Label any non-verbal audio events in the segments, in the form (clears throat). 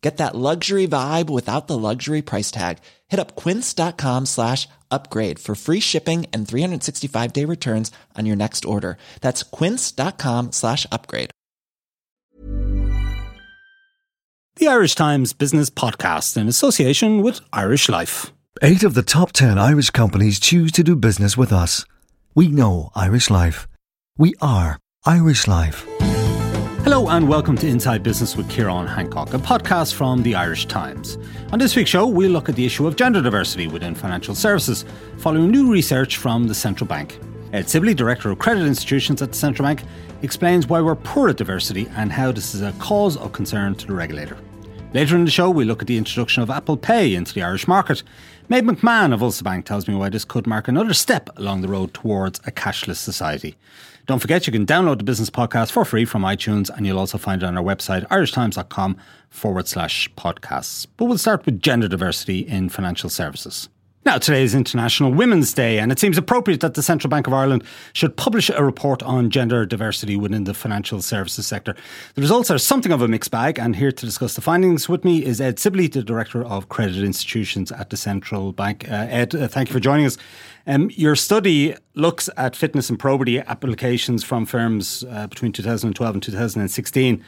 Get that luxury vibe without the luxury price tag. Hit up quince.com slash upgrade for free shipping and 365 day returns on your next order. That's quince.com slash upgrade. The Irish Times Business Podcast in association with Irish Life. Eight of the top 10 Irish companies choose to do business with us. We know Irish Life. We are Irish Life. Hello and welcome to Inside Business with Ciarán Hancock, a podcast from the Irish Times. On this week's show, we'll look at the issue of gender diversity within financial services, following new research from the Central Bank. Ed Sibley, Director of Credit Institutions at the Central Bank, explains why we're poor at diversity and how this is a cause of concern to the regulator. Later in the show, we look at the introduction of Apple Pay into the Irish market. Maeve McMahon of Ulster Bank tells me why this could mark another step along the road towards a cashless society. Don't forget you can download the business podcast for free from iTunes and you'll also find it on our website, irishtimes.com forward slash podcasts. But we'll start with gender diversity in financial services. Now, today is International Women's Day, and it seems appropriate that the Central Bank of Ireland should publish a report on gender diversity within the financial services sector. The results are something of a mixed bag, and here to discuss the findings with me is Ed Sibley, the Director of Credit Institutions at the Central Bank. Uh, Ed, uh, thank you for joining us. Um, your study looks at fitness and probity applications from firms uh, between 2012 and 2016.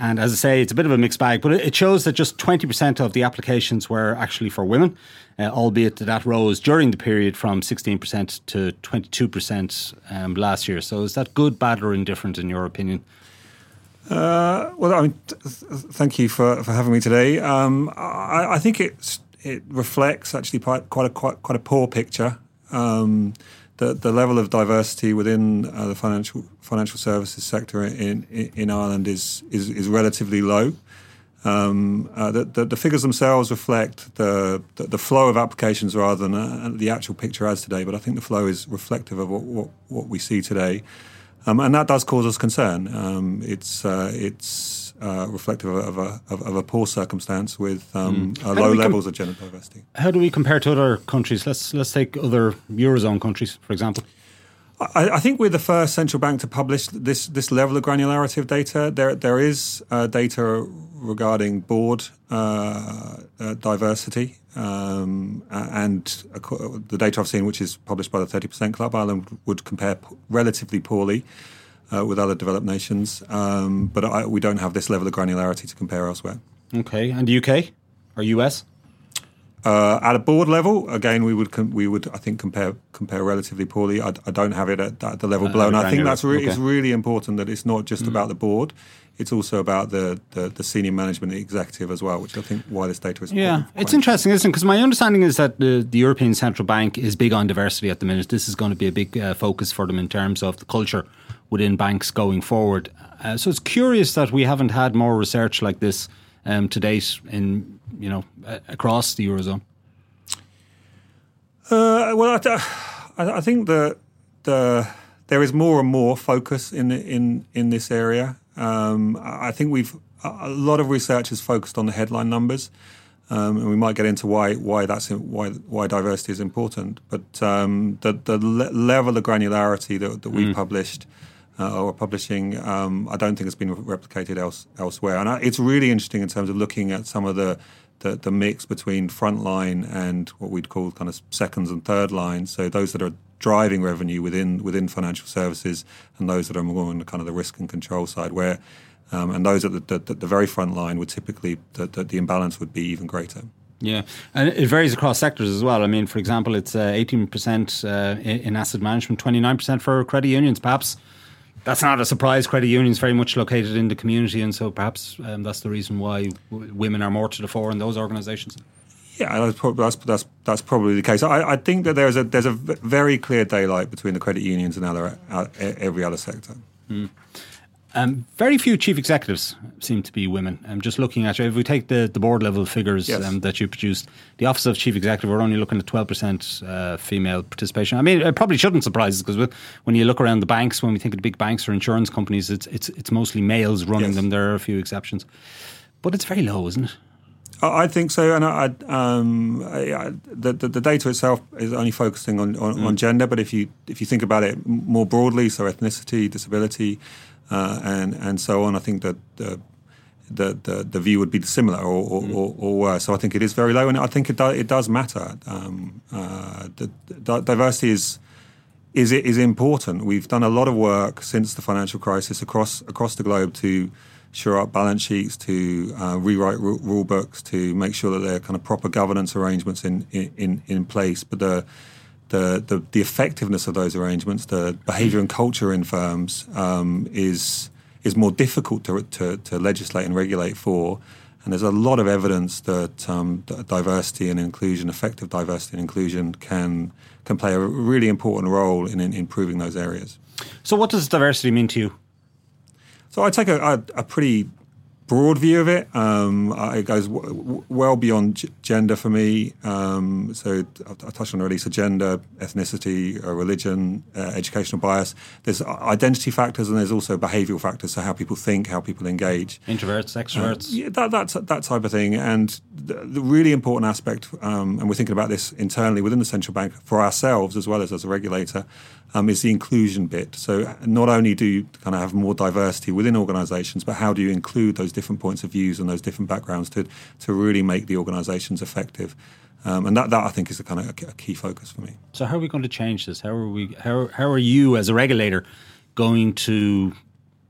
And as I say, it's a bit of a mixed bag, but it shows that just 20% of the applications were actually for women, uh, albeit that that rose during the period from 16% to 22% um, last year. So is that good, bad, or indifferent in your opinion? Uh, well, I mean, th- thank you for, for having me today. Um, I, I, think it's, it reflects actually quite, quite a quite, quite a poor picture. Um, the, the level of diversity within uh, the financial financial services sector in in, in Ireland is, is, is relatively low. Um, uh, the, the, the, figures themselves reflect the, the, the flow of applications rather than uh, the actual picture as today. But I think the flow is reflective of what what, what we see today, um, and that does cause us concern. Um, it's uh, it's uh, reflective of a, of, of, a poor circumstance with um, mm. uh, low levels com- of gender diversity. How do we compare to other countries? Let's let's take other eurozone countries, for example. I, I think we're the first central bank to publish this this level of granularity of data. There there is uh, data regarding board uh, uh, diversity. Um, and the data I've seen, which is published by the 30% Club, Ireland would compare p- relatively poorly uh, with other developed nations, um, but I, we don't have this level of granularity to compare elsewhere. Okay, and the UK or US? Uh, at a board level, again, we would com- we would I think compare compare relatively poorly. I, I don't have it at, at the level uh, below, and I think that's re- okay. it's really important that it's not just mm. about the board; it's also about the, the, the senior management, the executive as well. Which I think why this data is yeah, it's interesting, isn't it? Because my understanding is that the, the European Central Bank is big on diversity at the minute. This is going to be a big uh, focus for them in terms of the culture within banks going forward. Uh, so it's curious that we haven't had more research like this um, to date in you know across the eurozone. Uh, well, I, th- I, think that the there is more and more focus in in in this area. Um, I think we've a lot of research has focused on the headline numbers. Um, and we might get into why why that's why why diversity is important. But um, the the le- level of granularity that, that we've mm. published uh, or publishing, um, I don't think it's been replicated else, elsewhere. And I, it's really interesting in terms of looking at some of the, the, the mix between frontline and what we'd call kind of seconds and third line. So those that are driving revenue within within financial services, and those that are more on the kind of the risk and control side, where um, and those at the, the, the, very front line would typically the, the, the imbalance would be even greater. Yeah, and it varies across sectors as well. I mean, for example, it's uh, eighteen percent uh, in asset management, twenty nine percent for credit unions, perhaps That's not a surprise. Credit unions very much located in the community, and so perhaps um, that's the reason why w- women are more to the fore in those organisations. Yeah, that's, probably, that's, that's, that's probably the case. I, I, think that there's a there's a very clear daylight between the credit unions and other, uh, every other sector. Mm. Um, very few chief executives seem to be women. I'm um, just looking at you. If we take the, the board level figures yes. um, that you produced, the office of chief executive, we're only looking at 12% uh, female participation. I mean, it probably shouldn't surprise us because when you look around the banks, when we think of the big banks or insurance companies, it's it's it's mostly males running yes. them. There are a few exceptions, but it's very low, isn't it? I think so, and I, um, I, the, the, the data itself is only focusing on, on, mm. on, gender. But if you if you think about it more broadly, so ethnicity, disability, uh, and and so on. I think that the the, the, the view would be similar or, or, mm. or, or, worse. So I think it is very low, and I think it, do, it does matter. Um, uh, the, the diversity is is is important. We've done a lot of work since the financial crisis across across the globe to shore up balance sheets, to uh, rewrite rule books, to make sure that there are kind of proper governance arrangements in in, in place. But the the, the, the effectiveness of those arrangements, the behaviour and culture in firms um, is is more difficult to, to, to, legislate and regulate for. And there's a lot of evidence that, um, that diversity and inclusion, effective diversity and inclusion, can can play a really important role in, in improving those areas. So, what does diversity mean to you? So, I take a, a, a pretty broad view of it. Um, it goes w- well beyond g- gender for me. Um, so I, touched on already. So gender, ethnicity, uh, religion, uh, educational bias. There's identity factors and there's also behavioural factors. So how people think, how people engage. Introverts, extroverts. Uh, yeah, that, that's that type of thing. And the, the really important aspect, um, and we're thinking about this internally within the central bank for ourselves as well as as a regulator um, is the inclusion bit. So not only do you kind of have more diversity within organisations, but how do you include those different points of views and those different backgrounds to to really make the organisations effective. Um, and that, that I think is a kind of a, key focus for me. So how are we going to change this? How are we? How how are you as a regulator going to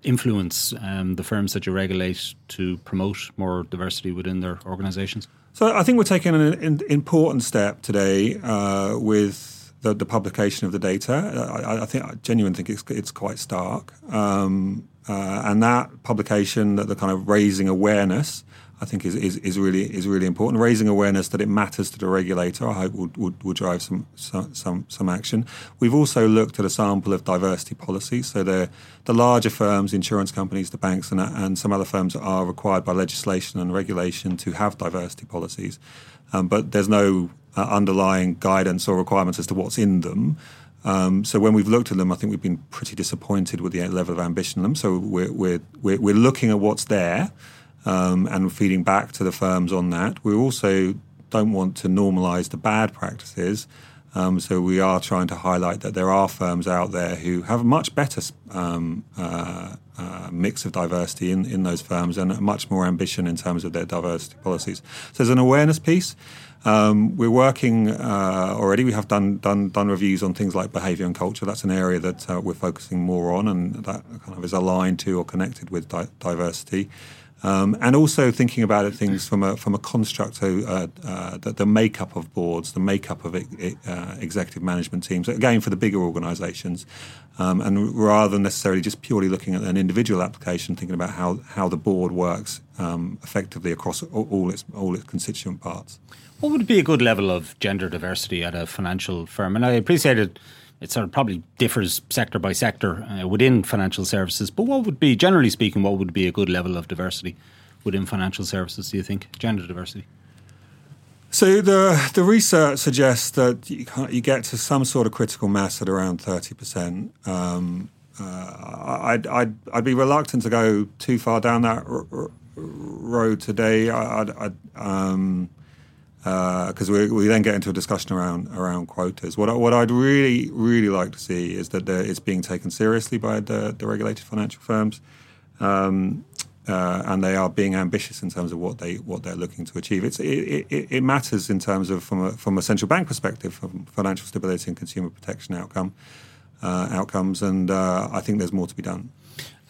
influence um, the firms that you regulate to promote more diversity within their organisations? So I think we're taking an, an important step today uh, with the, the publication of the data. I, I think I genuinely think it's it's quite stark, um, uh, and that publication, that the kind of raising awareness, I think is, is, is really is really important. Raising awareness that it matters to the regulator, I hope would, would, would drive some, some some action. We've also looked at a sample of diversity policies. So the the larger firms, insurance companies, the banks, and, and some other firms are required by legislation and regulation to have diversity policies. Um, but there's no uh, underlying guidance or requirements as to what's in them. Um, so when we've looked at them, I think we've been pretty disappointed with the level of ambition in them. So we're we're we're, looking at what's there um, and feeding back to the firms on that. We also don't want to normalise the bad practices. Um, so we are trying to highlight that there are firms out there who have a much better um, uh, uh, mix of diversity in, in those firms and much more ambition in terms of their diversity policies. So there's an awareness piece. Um, we're working uh, already. We have done, done done reviews on things like behaviour and culture. That's an area that uh, we're focusing more on, and that kind of is aligned to or connected with di- diversity. Um, and also thinking about it, things from a from a construct, so uh, uh, the, the, makeup of boards, the makeup of uh, executive management teams. Again, for the bigger organisations, um, and rather than necessarily just purely looking at an individual application, thinking about how how the board works um, effectively across all, all its all its constituent parts. What would be a good level of gender diversity at a financial firm? And I appreciate it it sort of probably differs sector by sector uh, within financial services. But what would be, generally speaking, what would be a good level of diversity within financial services? Do you think gender diversity? So the the research suggests that you, you get to some sort of critical mass at around thirty percent. Um, uh, I'd, I'd I'd be reluctant to go too far down that r- r- road today. I'd, I'd um, because uh, we, we then get into a discussion around around quotas. What I, what I'd really really like to see is that it's being taken seriously by the, the regulated financial firms, um, uh, and they are being ambitious in terms of what they what they're looking to achieve. It's it, it, it, matters in terms of from a from a central bank perspective, from financial stability and consumer protection outcome uh, outcomes, and uh, I think there's more to be done.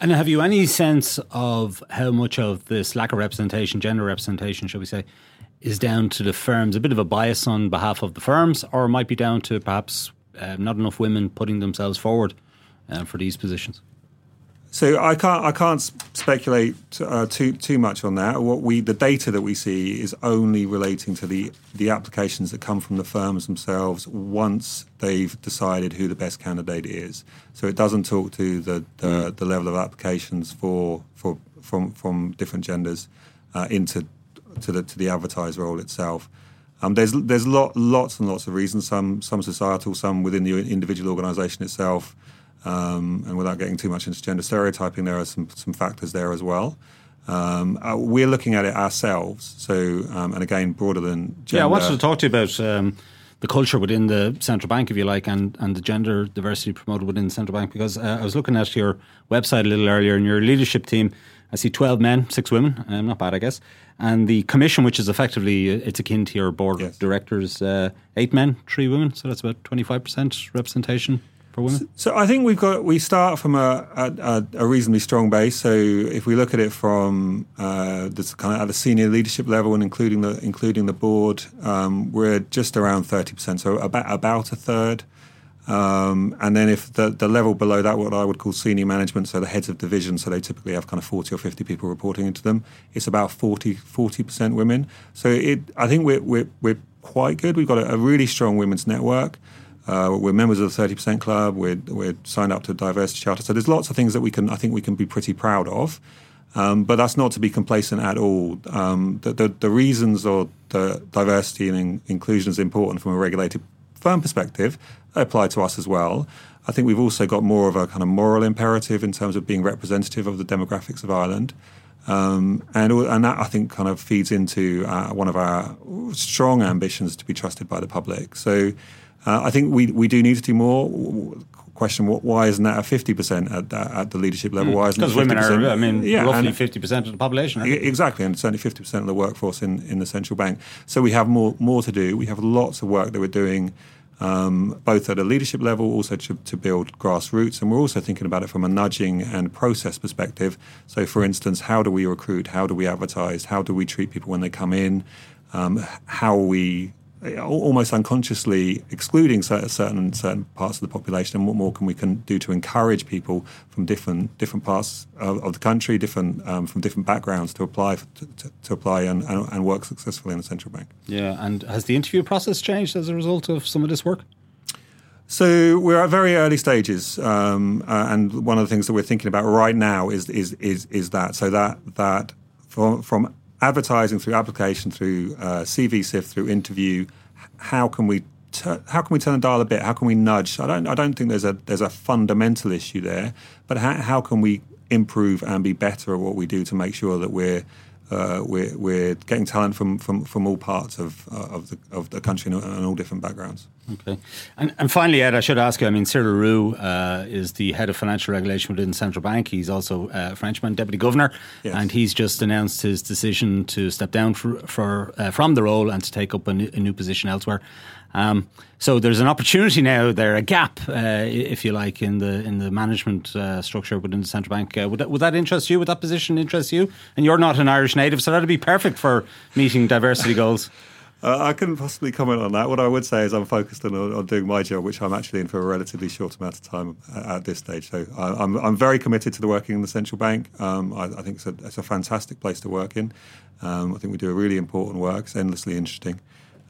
And have you any sense of how much of this lack of representation, gender representation, shall we say? Is down to the firms, a bit of a bias on behalf of the firms, or it might be down to perhaps uh, not enough women putting themselves forward uh, for these positions? So I can't I can't speculate uh, too too much on that. What we the data that we see is only relating to the the applications that come from the firms themselves once they've decided who the best candidate is. So it doesn't talk to the the, the level of applications for for from from different genders uh, into to the to the advertised role itself. Um, there's there's lot, lots and lots of reasons. Some some societal, some within the individual organisation itself. Um, and without getting too much into gender stereotyping, there are some some factors there as well. Um, uh, we're looking at it ourselves. So, um, and again, broader than gender. Yeah, I wanted to talk to you about um, the culture within the central bank, if you like, and, and the gender diversity promoted within the central bank. Because uh, I was looking at your website a little earlier, and your leadership team. I see twelve men, six women. Um, not bad, I guess. And the commission, which is effectively uh, it's akin to your board yes. of directors, uh, eight men, three women. So that's about twenty five percent representation for women? So, so, I think we've got we start from a, a, a, reasonably strong base. So if we look at it from uh, this kind of at the senior leadership level and including the including the board, um, we're just around thirty percent. So about about a third. Um, and then if the, the level below that, what I would call senior management, so the heads of division, so they typically have kind of 40 or 50 people reporting into them, it's about 40, 40% women. So it, I think we're, we're, we're quite good. We've got a, a really strong women's network. Uh, we're members of the 30% Club. We're, we're signed up to Diversity Charter. So there's lots of things that we can, I think we can be pretty proud of. Um, but that's not to be complacent at all. Um, the, the, the, reasons or the diversity and in, inclusion is important from a regulated firm perspective apply to us as well. I think we've also got more of a kind of moral imperative in terms of being representative of the demographics of Ireland. Um, and, and that I think kind of feeds into uh, one of our strong ambitions to be trusted by the public. So uh, I think we, we do need to do more. Question: what, Why isn't that a fifty percent at at the leadership level? Mm. Why isn't because women are? I mean, yeah, roughly fifty percent of the population. Exactly, and certainly fifty percent of the workforce in, in the central bank. So we have more more to do. We have lots of work that we're doing. Um, both at a leadership level, also to, to, build grassroots. And we're also thinking about it from a nudging and process perspective. So, for instance, how do we recruit? How do we advertise? How do we treat people when they come in? Um, how are we almost unconsciously excluding certain certain parts of the population, and what more can we can do to encourage people from different different parts of, of the country, different um, from different backgrounds to apply to, to, to apply and, and, and, work successfully in the central bank. Yeah, and has the interview process changed as a result of some of this work? So we're at very early stages, um, uh, and one of the things that we're thinking about right now is is is, is that so that that from from advertising through application, through uh, CV sift, through interview. How can we how can we turn the dial a bit? How can we nudge? I don't I don't think there's a there's a fundamental issue there, but how, how can we improve and be better at what we do to make sure that we're uh, we're, we're getting talent from, from, from all parts of, uh, of, the, of the country and, and all different backgrounds. Okay. And, and finally, Ed, I should ask you I mean, Cyril Roux uh, is the head of financial regulation within the central bank. He's also a Frenchman, deputy governor, yes. and he's just announced his decision to step down for, for uh, from the role and to take up a new, a new position elsewhere. Um, so there's an opportunity now there, a gap, uh, if you like, in the in the management uh, structure within the central bank. Uh, would that would that interest you? Would that position interest you? And you're not an Irish native, so that'd be perfect for meeting diversity goals. (laughs) Uh, I couldn't possibly comment on that. What I would say is I'm focused on, on, doing my job, which I'm actually in for a relatively short amount of time at, at this stage. So I, am I'm, I'm very committed to the working in the central bank. Um, I, I, think it's a, it's a fantastic place to work in. Um, I think we do a really important work. It's endlessly interesting.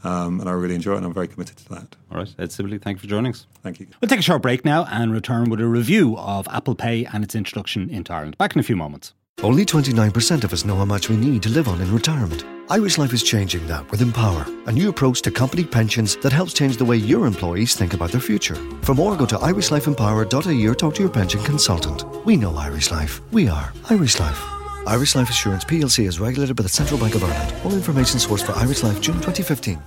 Um, and I really enjoy it, and I'm very committed to that. All right, Ed Sibley, thank you for joining us. Thank you. We'll take a short break now and return with a review of Apple Pay and its introduction into Ireland. Back in a few moments. Only 29% of us know how much we need to live on in retirement. Irish Life is changing that with Empower, a new approach to company pensions that helps change the way your employees think about their future. For more, go to irishlifeempower.ie or talk to your pension consultant. We know Irish Life. We are Irish Life. Irish Life Assurance plc is regulated by the Central Bank of Ireland. All information sourced for Irish Life June 2015.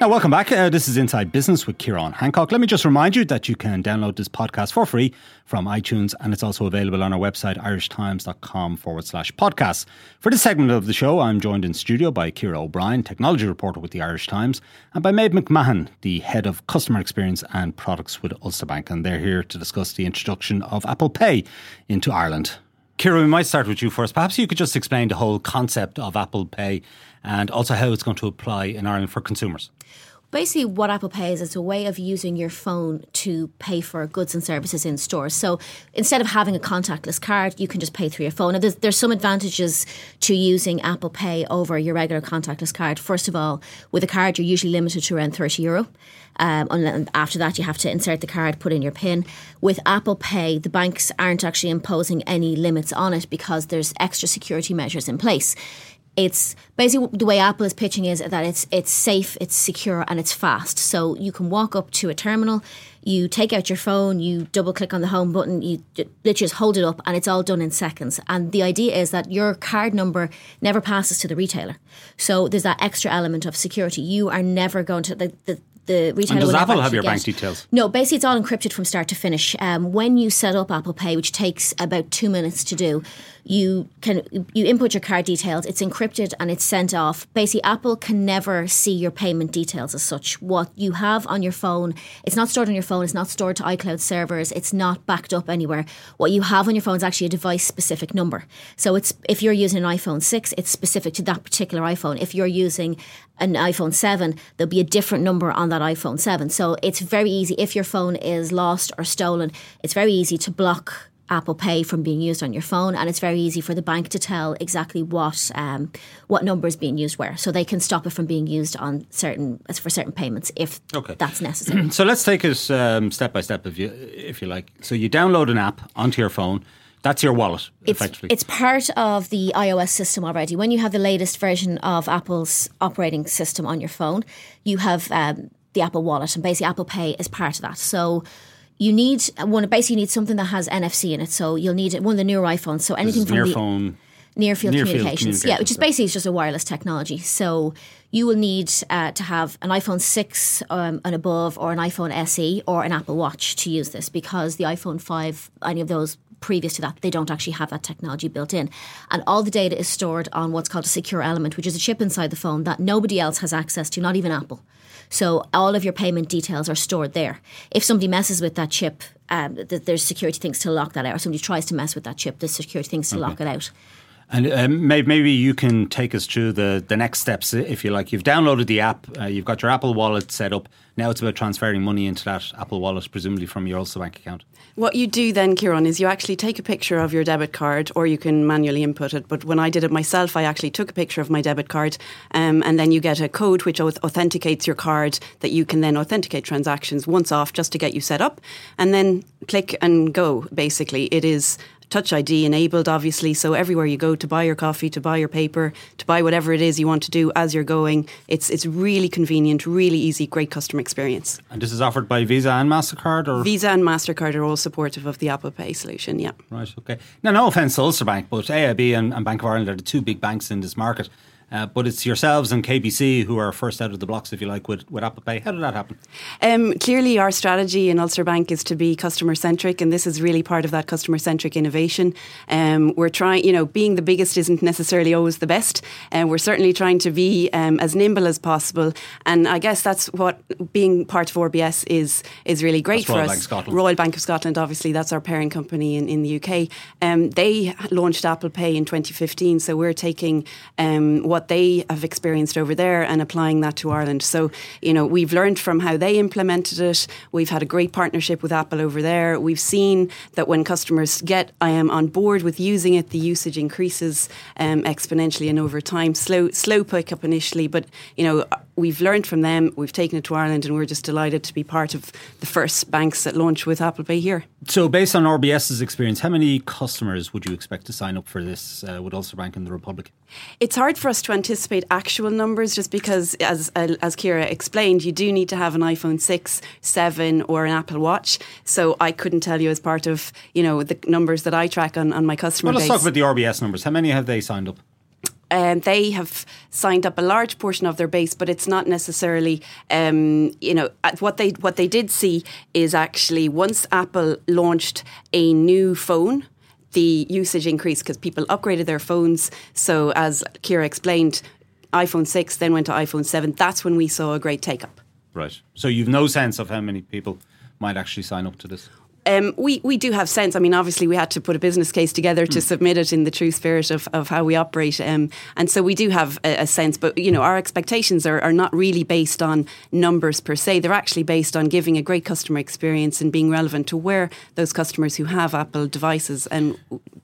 Now, welcome back. Uh, this is Inside Business with Ciarán Hancock. Let me just remind you that you can download this podcast for free from iTunes, and it's also available on our website, irishtimes.com forward slash podcasts. For this segment of the show, I'm joined in studio by Ciara O'Brien, technology reporter with the Irish Times, and by Maeve McMahon, the head of customer experience and products with Ulster Bank. And they're here to discuss the introduction of Apple Pay into Ireland. Ciara, we might start with you first. Perhaps you could just explain the whole concept of Apple Pay and also how it's going to apply in Ireland for consumers. Basically what Apple Pay is, it's a way of using your phone to pay for goods and services in stores. So instead of having a contactless card, you can just pay through your phone. And there's, there's some advantages to using Apple Pay over your regular contactless card. First of all, with a card, you're usually limited to around 30 euro. Um, and after that, you have to insert the card, put in your PIN. With Apple Pay, the banks aren't actually imposing any limits on it because there's extra security measures in place it's basically the way Apple is pitching is that it's it's safe, it's secure, and it's fast. So you can walk up to a terminal, you take out your phone, you double click on the home button, you literally just hold it up, and it's all done in seconds. And the idea is that your card number never passes to the retailer. So there's that extra element of security. You are never going to the, the the retailer. And does Apple have your get. bank details? No, basically it's all encrypted from start to finish. Um, when you set up Apple Pay, which takes about two minutes to do, you can you input your card details. It's encrypted and it's sent off. Basically, Apple can never see your payment details as such. What you have on your phone, it's not stored on your phone. It's not stored to iCloud servers. It's not backed up anywhere. What you have on your phone is actually a device specific number. So it's if you're using an iPhone six, it's specific to that particular iPhone. If you're using an iPhone 7, there'll be a different number on that iPhone 7. So it's very easy. If your phone is lost or stolen, it's very easy to block Apple Pay from being used on your phone, and it's very easy for the bank to tell exactly what um, what number is being used where, so they can stop it from being used on certain for certain payments if okay. that's necessary. (clears throat) so let's take it um, step by step, if you if you like. So you download an app onto your phone. That's your wallet, it's, effectively. It's part of the iOS system already. When you have the latest version of Apple's operating system on your phone, you have um, the Apple Wallet, and basically Apple Pay is part of that. So you need one. Basically, you need something that has NFC in it. So you'll need one of the newer iPhones. So anything from near the phone. Near field, communications. communications. yeah, which is basically just a wireless technology. So you will need uh, to have an iPhone 6 um, and above, or an iPhone SE, or an Apple Watch to use this, because the iPhone 5, any of those previous to that, they don't actually have that technology built in. And all the data is stored on what's called a secure element, which is a chip inside the phone that nobody else has access to, not even Apple. So all of your payment details are stored there. If somebody messes with that chip, um, th- there's security things to lock that out. Or somebody tries to mess with that chip, there's security things to okay. lock it out. And um, maybe you can take us through the, the next steps, if you like. You've downloaded the app, uh, you've got your Apple Wallet set up. Now it's about transferring money into that Apple Wallet, presumably from your Ulster Bank account. What you do then, Ciarán, is you actually take a picture of your debit card, or you can manually input it. But when I did it myself, I actually took a picture of my debit card, um, and then you get a code which authenticates your card that you can then authenticate transactions once off just to get you set up, and then click and go. Basically, it is Touch ID enabled, obviously. So everywhere you go to buy your coffee, to buy your paper, to buy whatever it is you want to do as you're going, it's it's really convenient, really easy, great customer experience. And this is offered by Visa and Mastercard, or Visa and Mastercard are all supportive of the Apple Pay solution. Yeah. Right. Okay. Now, no offence to Ulster Bank, but AIB and, and Bank of Ireland are the two big banks in this market. Uh, but it's yourselves and KBC who are first out of the blocks, if you like, with, with Apple Pay. How did that happen? Um, clearly, our strategy in Ulster Bank is to be customer centric, and this is really part of that customer centric innovation. Um, we're trying, you know, being the biggest isn't necessarily always the best, and uh, we're certainly trying to be um, as nimble as possible. And I guess that's what being part of RBS is is really great that's for Royal us. Bank Royal Bank of Scotland, obviously, that's our parent company in, in the UK. Um, they launched Apple Pay in 2015, so we're taking um, what what they have experienced over there and applying that to Ireland. So, you know, we've learned from how they implemented it. We've had a great partnership with Apple over there. We've seen that when customers get I am on board with using it, the usage increases um, exponentially and over time. Slow, slow pick up initially, but you know, we've learned from them. We've taken it to Ireland, and we're just delighted to be part of the first banks that launch with Apple Pay here. So, based on RBS's experience, how many customers would you expect to sign up for this uh, with Ulster Bank in the Republic? It's hard for us to anticipate actual numbers, just because, as uh, as Ciara explained, you do need to have an iPhone six, seven, or an Apple Watch. So, I couldn't tell you as part of you know the numbers that I track on, on my customer well, let's base. talk about the RBS numbers. How many have they signed up? Um, they have signed up a large portion of their base, but it's not necessarily, um, you know, what they what they did see is actually once Apple launched a new phone. The usage increased because people upgraded their phones. So, as Ciara explained, iPhone 6 then went to iPhone 7. That's when we saw a great take up. Right. So, you've no sense of how many people might actually sign up to this? Um, we we do have sense. I mean, obviously, we had to put a business case together to mm. submit it in the true spirit of, of how we operate, um, and so we do have a, a, sense. But you know, our expectations are, are not really based on numbers per se. They're actually based on giving a great customer experience and being relevant to where those customers who have Apple devices and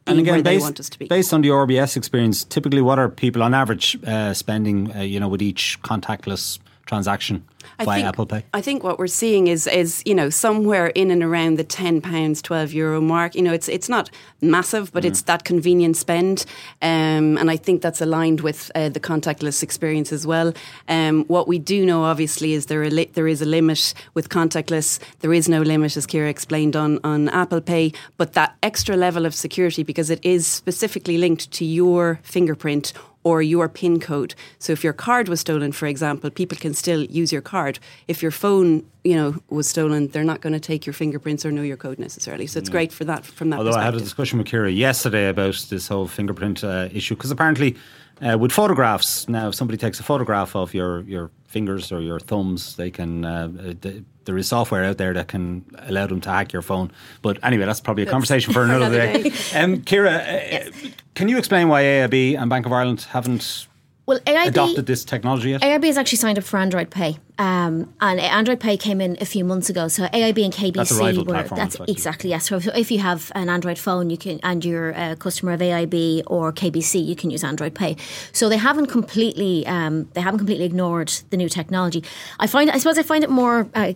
and again, based, based on the RBS experience, typically, what are people on average uh, spending? Uh, you know, with each contactless transaction I via think, Apple Pay? I think what we're seeing is is you know somewhere in and around the ten pounds, twelve euro mark. You know, it's it's not massive, but mm. it's that convenient spend, um, and I think that's aligned with uh, the contactless experience as well. Um, what we do know, obviously, is there li- there is a limit with contactless. There is no limit, as Ciara explained on on Apple Pay, but that extra level of security because it is specifically linked to your fingerprint or your PIN code. So if your card was stolen, for example, people can still use your card. If your phone, you know, was stolen, they're not going to take your fingerprints or know your code necessarily. So it's great for that from that. Although I had a discussion with Ciara yesterday about this whole fingerprint uh, issue because apparently. Uh, with photographs, now if somebody takes a photograph of your, your fingers or your thumbs, they can. Uh, they, there is software out there that can allow them to hack your phone. But anyway, that's probably a conversation for another, another day. day. Um, Ciara, uh, yes. can you explain why AIB and Bank of Ireland haven't well, AIB, adopted this technology yet? AIB has actually signed up for Android Pay. Um, and Android Pay came in a few months ago. So AIB and KBC that's were that's exactly yes. So if you have an Android phone, you can and you're a customer of AIB or KBC, you can use Android Pay. So they haven't completely um, they haven't completely ignored the new technology. I find I suppose I find it more uh,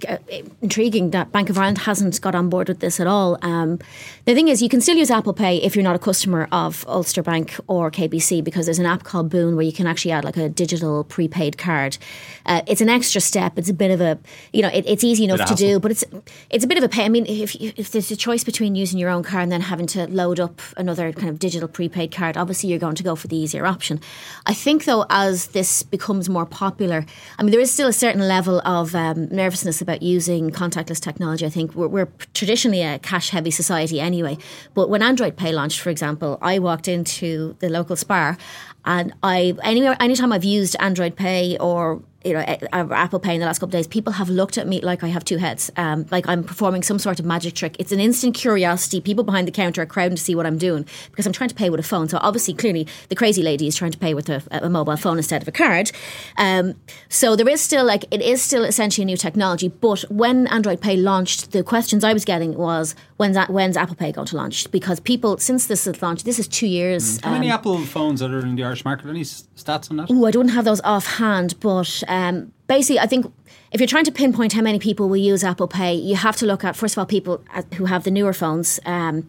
intriguing that Bank of Ireland hasn't got on board with this at all. Um, the thing is, you can still use Apple Pay if you're not a customer of Ulster Bank or KBC because there's an app called Boon where you can actually add like a digital prepaid card. Uh, it's an extra step. It's a bit of a, you know, it, it's easy enough to do, but it's it's a bit of a pain. I mean, if if there's a choice between using your own card and then having to load up another kind of digital prepaid card, obviously you're going to go for the easier option. I think though, as this becomes more popular, I mean, there is still a certain level of um, nervousness about using contactless technology. I think we're, we're traditionally a cash heavy society anyway, but when Android Pay launched, for example, I walked into the local Spar and I anywhere anytime I've used Android Pay or you know, Apple Pay in the last couple of days, people have looked at me like I have two heads, um, like I'm performing some sort of magic trick. It's an instant curiosity. People behind the counter are crowding to see what I'm doing because I'm trying to pay with a phone. So obviously, clearly, the crazy lady is trying to pay with a, a mobile phone instead of a card. Um, so there is still like it is still essentially a new technology. But when Android Pay launched, the questions I was getting was when's when's Apple Pay going to launch? Because people since this has launched, this is two years. Mm. How um, many Apple phones are there in the Irish market? Any stats on that? Oh, I don't have those offhand, but um, basically, I think if you're trying to pinpoint how many people will use Apple Pay, you have to look at first of all people uh, who have the newer phones. Um,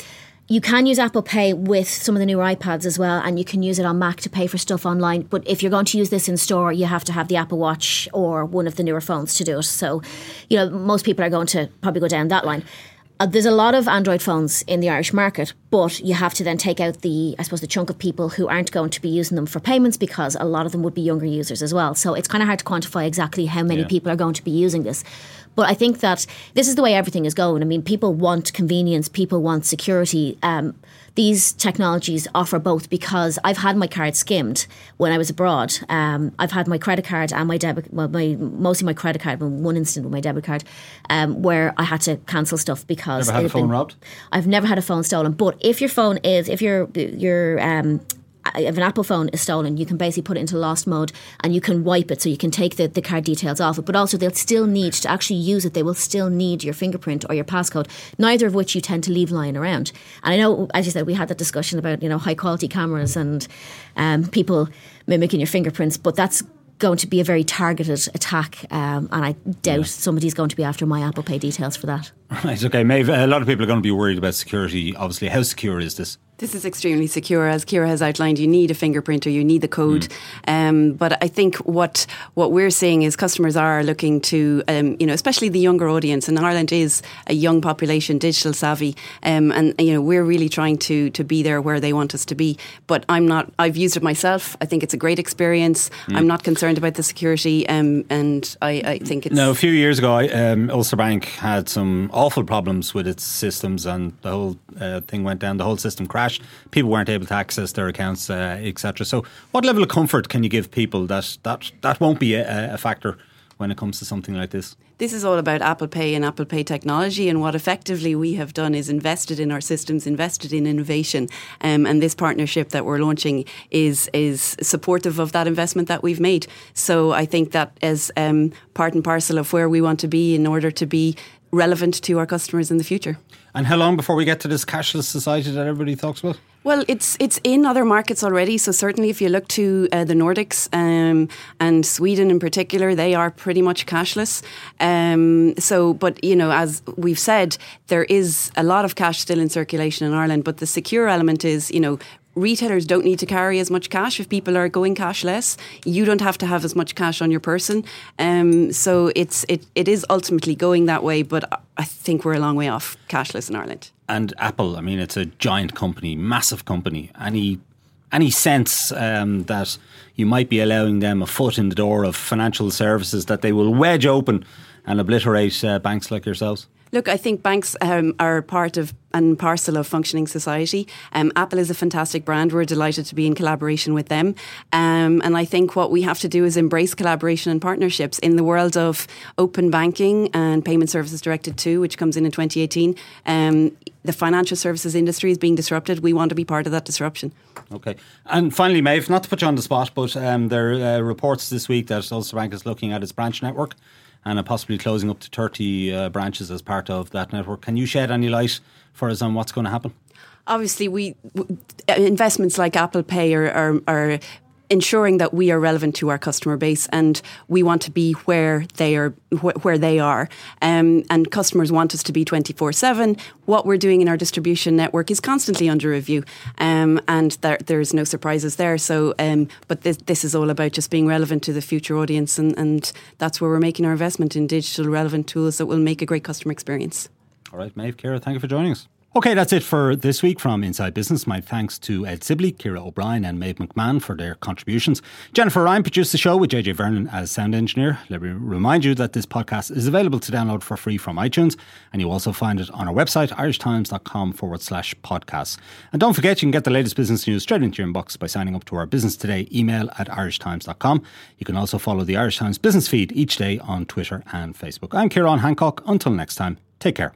you can use Apple Pay with some of the newer iPads as well, and you can use it on Mac to pay for stuff online. But if you're going to use this in store, you have to have the Apple Watch or one of the newer phones to do it. So, you know, most people are going to probably go down that line. Uh, there's a lot of Android phones in the Irish market, but you have to then take out the, I suppose, the chunk of people who aren't going to be using them for payments because a lot of them would be younger users as well. So it's kind of hard to quantify exactly how many yeah. people are going to be using this. But I think that this is the way everything is going. I mean, people want convenience, people want security. Um, these technologies offer both because I've had my card skimmed when I was abroad. Um, I've had my credit card and my debit, well, my mostly my credit card, but one instant with my debit card, um, where I had to cancel stuff because never had a phone been, robbed. I've never had a phone stolen. But if your phone is, if your your um, if an Apple phone is stolen, you can basically put it into lost mode and you can wipe it so you can take the, the card details off it. But also, they'll still need to actually use it, they will still need your fingerprint or your passcode, neither of which you tend to leave lying around. And I know, as you said, we had that discussion about, you know, high quality cameras and um, people mimicking your fingerprints, but that's going to be a very targeted attack, um, and I doubt yeah. somebody's going to be after my Apple Pay details for that. Right, okay. Maeve, a lot of people are going to be worried about security. Obviously, how secure is this? This is extremely secure, as Ciara has outlined. You need a fingerprint or you need the code. Mm. Um, but I think what what we're seeing is customers are looking to, um, you know, especially the younger audience. And Ireland is a young population, digital savvy, um, and you know we're really trying to to be there where they want us to be. But I'm not. I've used it myself. I think it's a great experience. Mm. I'm not concerned about the security, um, and I, I, think it's. No, a few years ago, um, Ulster Bank had some awful problems with its systems, and the whole uh, thing went down. The whole system crashed crash. People weren't able to access their accounts, uh, etc. So, what level of comfort can you give people that that that won't be a, a factor when it comes to something like this? This is all about Apple Pay and Apple Pay technology. And what effectively we have done is invested in our systems, invested in innovation. Um, and this partnership that we're launching is, is supportive of that investment that we've made. So I think that is um, part and parcel of where we want to be in order to be relevant to our customers in the future. And how long before we get to this cashless society that everybody talks about? Well, it's it's in other markets already. So certainly, if you look to uh, the Nordics um, and Sweden in particular, they are pretty much cashless. Um, so, but you know, as we've said, there is a lot of cash still in circulation in Ireland. But the secure element is, you know, retailers don't need to carry as much cash if people are going cashless. You don't have to have as much cash on your person. Um, so it's it, it is ultimately going that way, but I think we're a long way off cashless in Ireland. And Apple, I mean, it's a giant company, massive company. Any any sense um, that you might be allowing them a foot in the door of financial services that they will wedge open and obliterate uh, banks like yourselves? Look, I think banks um, are part of and parcel of functioning society. Um, Apple is a fantastic brand. We're delighted to be in collaboration with them. Um, and I think what we have to do is embrace collaboration and partnerships in the world of open banking and payment services directive two, which comes in in 2018. Um, the financial services industry is being disrupted. We want to be part of that disruption. Okay. And finally, Maeve, not to put you on the spot, but um, there are uh, reports this week that Ulster Bank is looking at its branch network and possibly closing up to 30 uh, branches as part of that network. Can you shed any light for us on what's going to happen? Obviously, we investments like Apple Pay are, ensuring that we are relevant to our customer base and we want to be where they are where they are. Um, and customers want us to be 24-7 what we're doing in our distribution network is constantly under review um, and there, there's no surprises there. So um, but this, this, is all about just being relevant to the future audience and, and that's where we're making our investment in digital relevant tools that will make a great customer experience. All right Maeve Ciara thank you for joining us Okay, that's it for this week from Inside Business. My thanks to Ed Sibley, Ciara O'Brien, and Maeve McMahon for their contributions. Jennifer Ryan produced the show with JJ Vernon as sound engineer. Let me remind you that this podcast is available to download for free from iTunes, and you also find it on our website, irishtimes.com forward slash podcasts. And don't forget, you can get the latest business news straight into your inbox by signing up to our Business Today email at irishtimes.com. You can also follow the Irish Times business feed each day on Twitter and Facebook. I'm Ciarán Hancock. Until next time, take care.